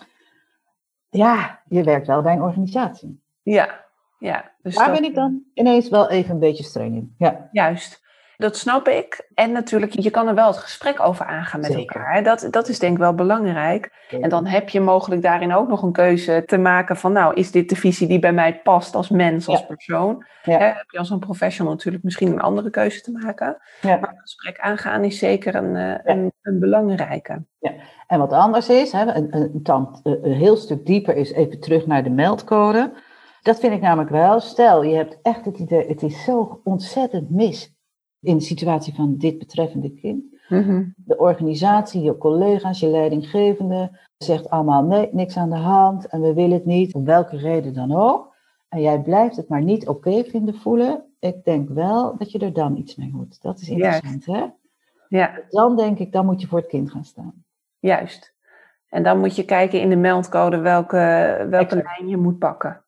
Speaker 2: ja je werkt wel bij een organisatie.
Speaker 1: Ja, ja.
Speaker 2: Dus Daar ben ik dan ineens wel even een beetje streng in. Ja.
Speaker 1: Juist. Dat snap ik. En natuurlijk, je kan er wel het gesprek over aangaan met elkaar. Dat, dat is denk ik wel belangrijk. En dan heb je mogelijk daarin ook nog een keuze te maken van, nou, is dit de visie die bij mij past als mens, als persoon? heb je als een professional natuurlijk misschien een andere keuze te maken. Maar het gesprek aangaan is zeker een, eh, een, een, belangrijke.
Speaker 2: Ja. En wat anders is, hè, een, een, tand, eh, een heel stuk dieper is even terug naar de meldcode. Dat vind ik namelijk wel. Stel, je hebt echt het idee, het is zo ontzettend mis in de situatie van dit betreffende kind. Mhm. De organisatie, je collega's, je leidinggevende zegt allemaal nee, niks aan de hand en we willen het niet, om welke reden dan ook. En jij blijft het maar niet oké vinden voelen. Ik denk wel dat je er dan iets mee moet. Dat is interessant, hè? Ja. Dan denk ik, dan moet je voor het kind gaan staan.
Speaker 1: Juist. En dan moet je kijken in de meldcode welke, welke lijn je moet pakken.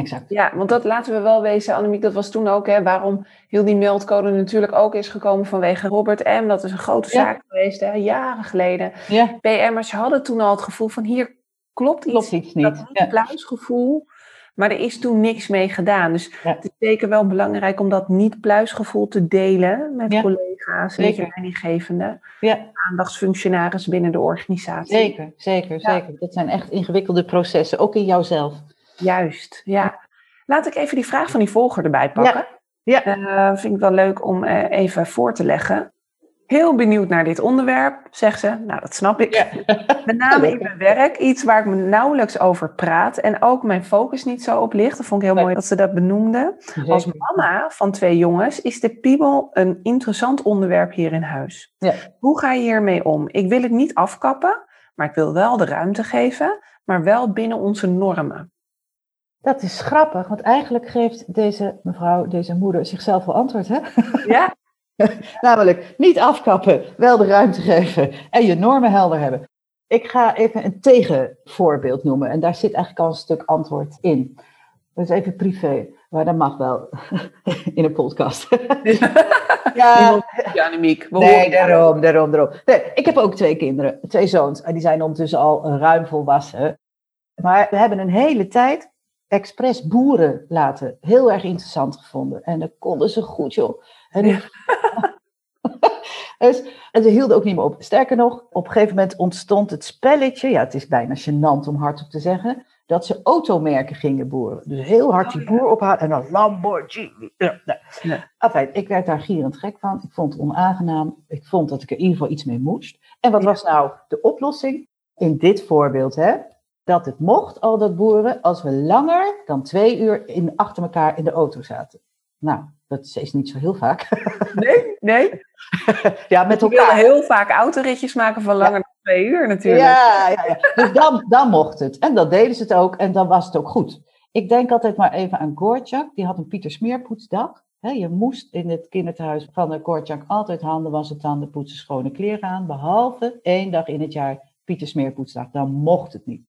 Speaker 2: Exact.
Speaker 1: Ja, want dat laten we wel wezen, Annemiek, dat was toen ook, hè, waarom heel die meldcode natuurlijk ook is gekomen vanwege Robert M. Dat is een grote zaak geweest, hè, jaren geleden. Ja. PM'ers hadden toen al het gevoel van, hier klopt iets, klopt iets niet. Dat ja. pluisgevoel, maar er is toen niks mee gedaan. Dus het is zeker wel belangrijk om dat niet-pluisgevoel te delen met collega's, met leidinggevenden, ja. aandachtsfunctionaris binnen de organisatie.
Speaker 2: Zeker, zeker, zeker. Dat zijn echt ingewikkelde processen, ook in jouzelf.
Speaker 1: Juist, ja. Laat ik even die vraag van die volger erbij pakken. Ja. ja. Uh, vind ik wel leuk om uh, even voor te leggen. Heel benieuwd naar dit onderwerp, zegt ze. Nou, dat snap ik. Ja. Met name in mijn werk, iets waar ik me nauwelijks over praat en ook mijn focus niet zo op ligt. Dat vond ik heel mooi dat ze dat benoemde. Als mama van twee jongens is de piemel een interessant onderwerp hier in huis. Ja. Hoe ga je hiermee om? Ik wil het niet afkappen, maar ik wil wel de ruimte geven, maar wel binnen onze normen.
Speaker 2: Dat is grappig, want eigenlijk geeft deze mevrouw, deze moeder zichzelf wel antwoord, hè?
Speaker 1: Ja.
Speaker 2: Namelijk niet afkappen, wel de ruimte geven en je normen helder hebben. Ik ga even een tegenvoorbeeld noemen en daar zit eigenlijk al een stuk antwoord in. Dat is even privé, maar dat mag wel in een podcast.
Speaker 1: ja, Annemiek.
Speaker 2: Nee, daarom, daarom, daarom. Nee, ik heb ook twee kinderen, twee zoons, en die zijn ondertussen al ruim volwassen. Maar we hebben een hele tijd expres boeren laten. Heel erg interessant gevonden. En dat konden ze goed, joh. En dus, en ze hielden ook niet meer op. Sterker nog, op een gegeven moment ontstond het spelletje, ja, het is bijna gênant om hardop te zeggen, dat ze automerken gingen boeren. Dus heel hard die boer ophalen en dan Lamborghini. Ja, nee.
Speaker 1: Ja.
Speaker 2: Enfin, ik werd daar gierend gek van. Ik vond het onaangenaam. Ik vond dat ik er in ieder geval iets mee moest. En wat
Speaker 1: Ja.
Speaker 2: was nou de oplossing? In dit voorbeeld, hè? Dat het mocht, al dat boeren, als we langer dan twee uur in, achter elkaar in de auto zaten. Nou, dat is- niet zo heel vaak.
Speaker 1: Nee, nee.
Speaker 2: ja, met elkaar.
Speaker 1: heel vaak autoritjes maken van langer dan twee uur natuurlijk.
Speaker 2: Ja, ja, ja. Dus dan, dan mocht het. En dan deden ze het ook en dan was het ook goed. Ik denk altijd maar even aan Gortjak. Die had een Pieter Smeerpoetsdag. Je moest in het kinderthuis van de Gortjak altijd handen wassen, tanden poetsen, schone kleren aan. Behalve één dag in het jaar Pieter Smeerpoetsdag. Dan mocht het niet.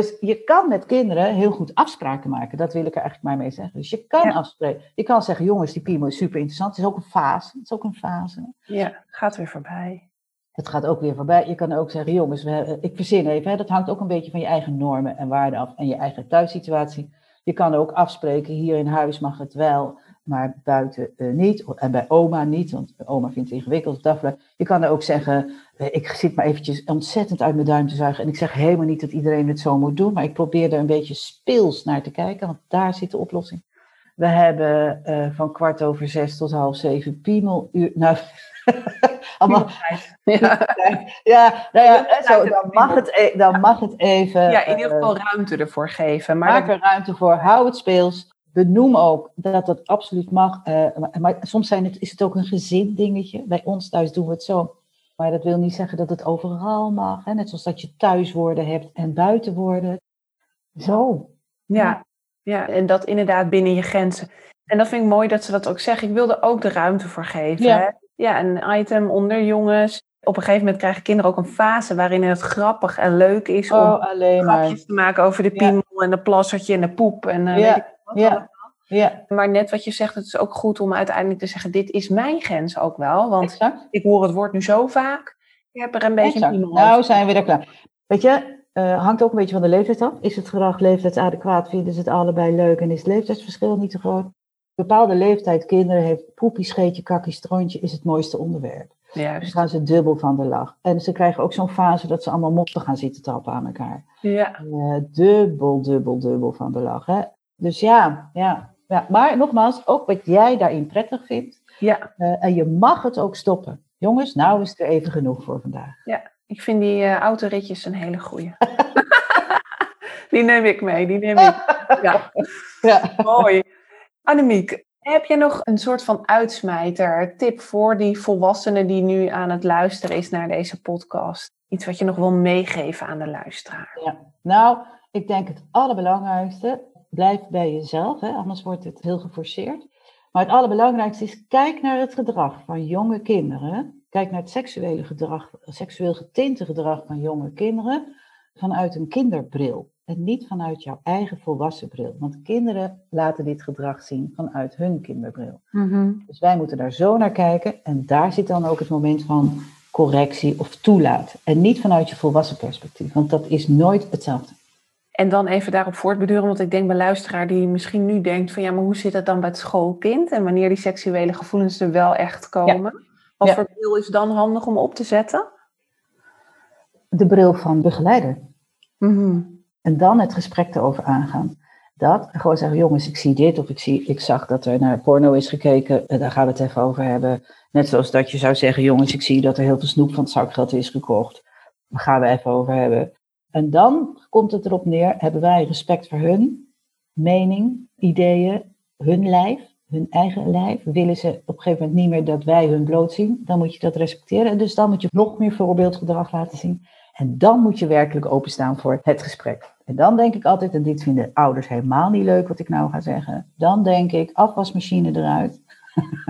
Speaker 2: Dus je kan met kinderen heel goed afspraken maken. Dat wil ik er eigenlijk maar mee zeggen. Dus je kan
Speaker 1: Ja.
Speaker 2: afspreken. Je kan zeggen, jongens, die piemel is super interessant. Het is ook een fase. Het is ook een fase.
Speaker 1: Ja, gaat weer voorbij.
Speaker 2: Het gaat ook weer voorbij. Je kan ook zeggen, jongens, we, hebben- ik verzin even, hè, dat hangt ook een beetje van je eigen normen en waarden af en je eigen thuissituatie. Je kan ook afspreken, hier in huis mag het wel, maar buiten eh, niet. En bij oma niet, want oma vindt het ingewikkeld. dat. Je kan ook zeggen, eh, ik zit maar eventjes ontzettend uit mijn duim te zuigen. En ik zeg helemaal niet dat iedereen het zo moet doen, maar ik probeer er een beetje speels naar te kijken, want daar zit de oplossing. We hebben eh, van kwart over zes tot half zeven piemeluur. Nou, allemaal,
Speaker 1: Ja.
Speaker 2: ja, nou ja, zo, dan, mag het, e- dan mag het even.
Speaker 1: ja, in ieder geval ruimte ervoor geven. Maar
Speaker 2: maak er ruimte voor, hou het speels. Benoem ook dat dat absoluut mag. eh, maar, maar soms zijn het, is het ook een gezin dingetje. Bij ons thuis doen we het zo. Maar dat wil niet zeggen dat het overal mag. Hè? Net zoals dat je thuiswoorden hebt en buitenwoorden. Zo.
Speaker 1: Ja, ja, en dat inderdaad binnen je grenzen. En dat vind ik mooi dat ze dat ook zeggen. Ik wil er ook de ruimte voor geven.
Speaker 2: Ja.
Speaker 1: hè. ja een item onder jongens. Op een gegeven moment krijgen kinderen ook een fase waarin het grappig en leuk is om
Speaker 2: Oh, maar.
Speaker 1: grapjes te maken over de
Speaker 2: Ja.
Speaker 1: piemel en de plassertje en de poep. En, eh,
Speaker 2: Ja, ja.
Speaker 1: allemaal.
Speaker 2: Ja,
Speaker 1: Maar net wat je zegt, het is ook goed om uiteindelijk te zeggen, dit is mijn grens ook wel. Want
Speaker 2: exact.
Speaker 1: ik hoor het woord nu zo vaak. Ik heb er een beetje een
Speaker 2: Nou zijn we er klaar. Weet je, eh, hangt ook een beetje van de leeftijd af. Is het gedrag leeftijdsadequaat? Vinden ze het allebei leuk en is het leeftijdsverschil niet te groot? Bepaalde leeftijd kinderen heeft poepie, scheetje, kakkie, stroontje is het mooiste onderwerp.
Speaker 1: Juist.
Speaker 2: gaan ze dubbel van de lach. En ze krijgen ook zo'n fase dat ze allemaal moppen gaan zitten tappen aan elkaar.
Speaker 1: Ja.
Speaker 2: Eh, dubbel, dubbel, dubbel van de lach. Hè? Dus ja, ja, ja. Maar nogmaals, ook wat jij daarin prettig vindt.
Speaker 1: ja,
Speaker 2: eh, en je mag het ook stoppen. Jongens, nou is het er even genoeg voor vandaag.
Speaker 1: ik vind die eh, autoritjes een hele goeie. die neem ik mee, die neem ik. Ja.
Speaker 2: Ja.
Speaker 1: Mooi. Annemiek, heb je nog een soort van uitsmijter, tip voor die volwassene die nu aan het luisteren is naar deze podcast? Iets wat je nog wil meegeven aan de luisteraar?
Speaker 2: Nou, ik denk het allerbelangrijkste, blijf bij jezelf, hè, anders wordt het heel geforceerd. Maar het allerbelangrijkste is, kijk naar het gedrag van jonge kinderen. Kijk naar het seksuele gedrag, seksueel getinte gedrag van jonge kinderen vanuit een kinderbril. En niet vanuit jouw eigen volwassen bril. Want kinderen laten dit gedrag zien vanuit hun kinderbril. Dus wij moeten daar zo naar kijken. En daar zit dan ook het moment van correctie of toelaat. En niet vanuit je volwassen perspectief. Want dat is nooit hetzelfde.
Speaker 1: En dan even daarop voortbeduren, want ik denk bij luisteraar die misschien nu denkt van ja, maar hoe zit het dan bij het schoolkind en wanneer die seksuele gevoelens er wel echt komen? Wat
Speaker 2: Ja.
Speaker 1: voor bril is dan handig om op te zetten?
Speaker 2: De bril van begeleider.
Speaker 1: Mhm.
Speaker 2: En dan het gesprek erover aangaan. Dat, gewoon zeggen, jongens, ik zie dit. Of ik, zie, ik zag dat er naar porno is gekeken. eh, Daar gaan we het even over hebben. Net zoals dat je zou zeggen, jongens, ik zie dat er heel veel snoep van het zakgeld is gekocht. Daar gaan we even over hebben. En dan komt het erop neer, hebben wij respect voor hun mening, ideeën, hun lijf, hun eigen lijf. Willen ze op een gegeven moment niet meer dat wij hun bloot zien, dan moet je dat respecteren. En dus dan moet je nog meer voorbeeldgedrag laten zien. En dan moet je werkelijk openstaan voor het gesprek. En dan denk ik altijd, en dit vinden ouders helemaal niet leuk wat ik nou ga zeggen. Dan denk ik, afwasmachine eruit.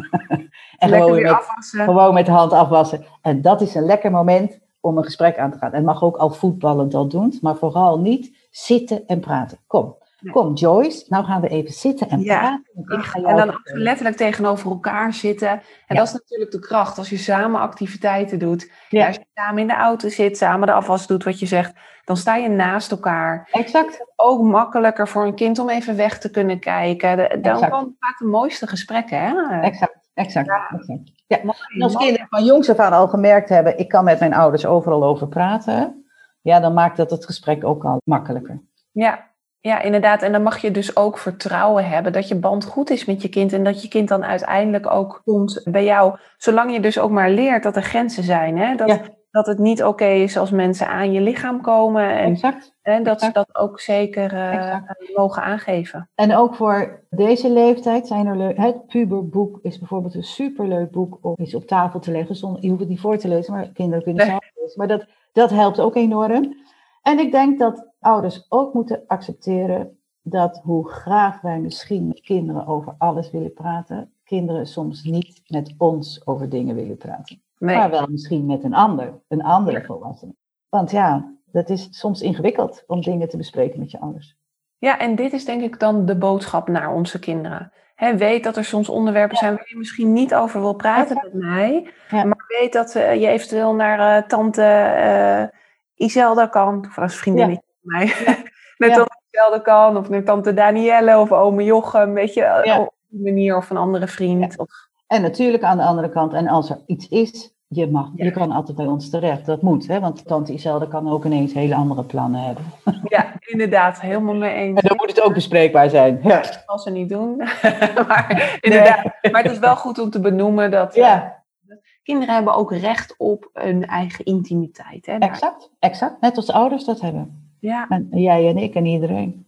Speaker 2: en gewoon met,
Speaker 1: afwassen.
Speaker 2: gewoon met de hand afwassen. En dat is een lekker moment om een gesprek aan te gaan. En mag ook al voetballend al doen, maar vooral niet zitten en praten. Kom,
Speaker 1: Nee.
Speaker 2: kom Joyce, nou gaan we even zitten en
Speaker 1: Ja.
Speaker 2: praten. ik ga jou
Speaker 1: En dan ook
Speaker 2: vertellen.
Speaker 1: letterlijk tegenover elkaar zitten. En
Speaker 2: Ja.
Speaker 1: dat is natuurlijk de kracht. Als je samen activiteiten doet.
Speaker 2: Ja.
Speaker 1: Als je samen in de auto zit, samen de afwas doet wat je zegt. Dan sta je naast elkaar.
Speaker 2: Exact.
Speaker 1: Ook makkelijker voor een kind om even weg te kunnen kijken. Dan
Speaker 2: Exact.
Speaker 1: komen vaak de mooiste gesprekken. Hè?
Speaker 2: Exact. Exact. exact. Ja. En als kinderen van jongs af aan al gemerkt hebben, ik kan met mijn ouders overal over praten, ja, dan maakt dat het gesprek ook al makkelijker.
Speaker 1: Ja, ja, inderdaad. En dan mag je dus ook vertrouwen hebben dat je band goed is met je kind. En dat je kind dan uiteindelijk ook komt bij jou. Zolang je dus ook maar leert dat er grenzen zijn. Hè? Dat, dat het niet oké is als mensen aan je lichaam komen. En,
Speaker 2: exact.
Speaker 1: En dat ze dat ook zeker uh, mogen aangeven.
Speaker 2: En ook voor deze leeftijd zijn er leuk. Het puberboek is bijvoorbeeld een superleuk boek om eens op tafel te leggen. Zonder, je hoeft het niet voor te lezen, maar kinderen kunnen het zelf lezen. Maar dat, dat helpt ook enorm. En ik denk dat ouders ook moeten accepteren dat hoe graag wij misschien met kinderen over alles willen praten, kinderen soms niet met ons over dingen willen praten. Maar wel misschien met een ander, een andere volwassene. Want ja, dat is soms ingewikkeld om dingen te bespreken met je ouders.
Speaker 1: Ja, en dit is denk ik dan de boodschap naar onze kinderen. weet dat er soms onderwerpen zijn waar je misschien niet over wil praten met mij. Maar weet dat uh, je eventueel naar uh, tante uh, Iselda kan. Of als vriendinnetje van mij. naar tante Iselda kan. Of naar tante Danielle of ome Jochem. Weet je, op die manier. Of een andere vriend. Of...
Speaker 2: En natuurlijk aan de andere kant. En als er iets is je, mag, je kan altijd bij ons terecht. Dat moet, hè? want tante Iselda kan ook ineens hele andere plannen hebben.
Speaker 1: Ja, inderdaad. Helemaal mee eens.
Speaker 2: En dan moet het ook bespreekbaar zijn. Ja.
Speaker 1: Als ze niet doen. maar, inderdaad. maar het is wel goed om te benoemen dat ja. uh, kinderen hebben ook recht op hun eigen intimiteit. Hè,
Speaker 2: exact, exact. Net als de ouders dat hebben. Ja. En jij en ik en iedereen.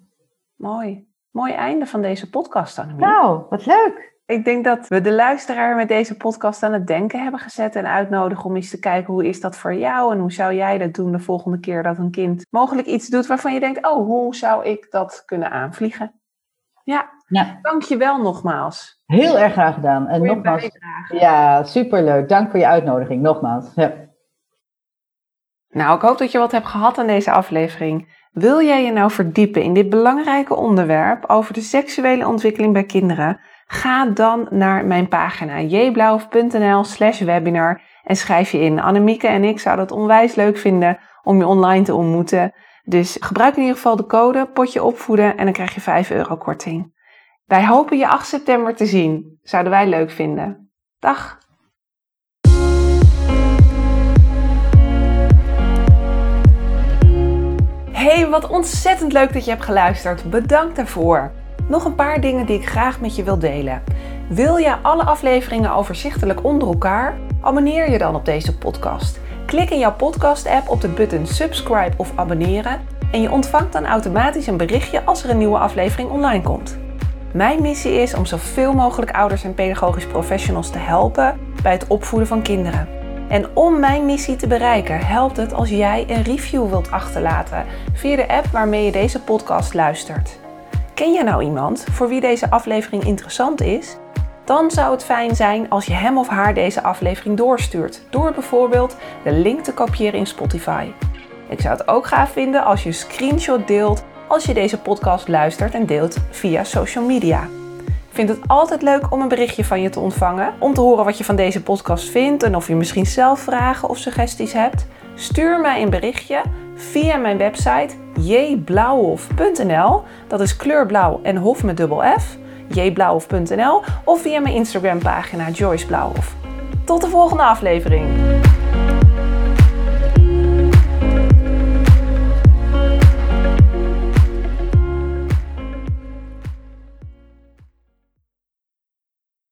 Speaker 1: Mooi. Mooi einde van deze podcast, Annemie.
Speaker 2: Nou, wat leuk.
Speaker 1: Ik denk dat we de luisteraar met deze podcast aan het denken hebben gezet en uitnodigen om eens te kijken hoe is dat voor jou en hoe zou jij dat doen de volgende keer dat een kind mogelijk iets doet waarvan je denkt, oh, hoe zou ik dat kunnen aanvliegen? Ja, ja. dank je wel nogmaals.
Speaker 2: Heel erg graag gedaan. En nogmaals, ja, superleuk. Dank voor je uitnodiging, nogmaals. Ja.
Speaker 1: Nou, ik hoop dat je wat hebt gehad aan deze aflevering. Wil jij je nou verdiepen in dit belangrijke onderwerp over de seksuele ontwikkeling bij kinderen? Ga dan naar mijn pagina jblauw.nl slash webinar en schrijf je in. Annemieke en ik zouden het onwijs leuk vinden om je online te ontmoeten. Dus gebruik in ieder geval de code potje opvoeden en dan krijg je 5 euro korting. Wij hopen je 8 september te zien. Zouden wij leuk vinden. Dag! Hey, wat ontzettend leuk dat je hebt geluisterd. Bedankt daarvoor. Nog een paar dingen die ik graag met je wil delen. Wil je alle afleveringen overzichtelijk onder elkaar? Abonneer je dan op deze podcast. Klik in jouw podcast-app op de button subscribe of abonneren en je ontvangt dan automatisch een berichtje als er een nieuwe aflevering online komt. Mijn missie is om zoveel mogelijk ouders en pedagogisch professionals te helpen bij het opvoeden van kinderen. En om mijn missie te bereiken, helpt het als jij een review wilt achterlaten via de app waarmee je deze podcast luistert. Ken je nou iemand voor wie deze aflevering interessant is? Dan zou het fijn zijn als je hem of haar deze aflevering doorstuurt, door bijvoorbeeld de link te kopiëren in Spotify. Ik zou het ook gaaf vinden als je een screenshot deelt als je deze podcast luistert en deelt via social media. Ik vind het altijd leuk om een berichtje van je te ontvangen, om te horen wat je van deze podcast vindt en of je misschien zelf vragen of suggesties hebt. Stuur mij een berichtje via mijn website jblauwhof.nl. Dat is kleurblauw en hof met dubbel F. jblauwhof.nl of via mijn Instagram pagina Joyce Blauwhof. Tot de volgende aflevering.